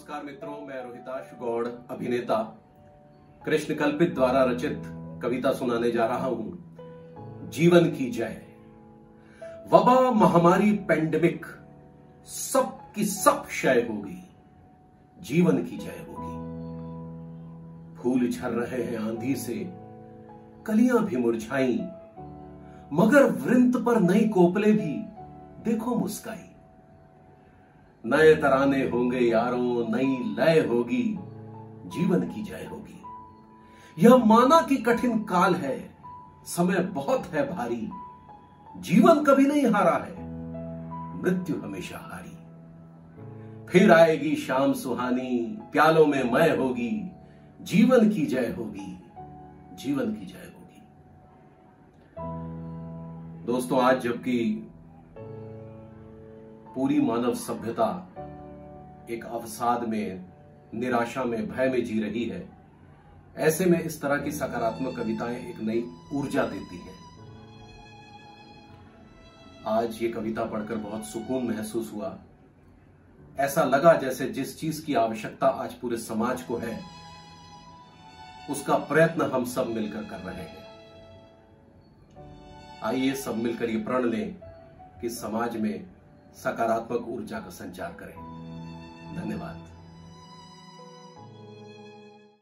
नमस्कार मित्रों, मैं रोहिताश गौड़, अभिनेता। कृष्ण कल्पित द्वारा रचित कविता सुनाने जा रहा हूँ। जीवन की जय। वबा महामारी पेंडेमिक सब की सब क्षय होगी। जीवन की जय होगी। फूल झर रहे हैं आंधी से, कलियाँ भी मुरझाई। मगर वृंत पर नई कोपले भी, देखो मुस्काई। नए तराने होंगे यारों, नई लय होगी, जीवन की जय होगी। यह माना कि कठिन काल है, समय बहुत है भारी, जीवन कभी नहीं हारा है, मृत्यु हमेशा हारी। फिर आएगी शाम सुहानी, प्यालों में मय होगी, जीवन की जय होगी, जीवन की जय होगी। दोस्तों, आज जबकि पूरी मानव सभ्यता एक अवसाद में, निराशा में, भय में जी रही है। ऐसे में इस तरह की सकारात्मक कविताएँ एक नई ऊर्जा देती हैं। आज ये कविता पढ़कर बहुत सुकून महसूस हुआ। ऐसा लगा जैसे जिस चीज़ की आवश्यकता आज पूरे समाज को है, उसका प्रयत्न हम सब मिलकर कर रहे हैं। आइए सब मिलकर ये प्रण लें कि समाज में सकारात्मक ऊर्जा का संचार करें।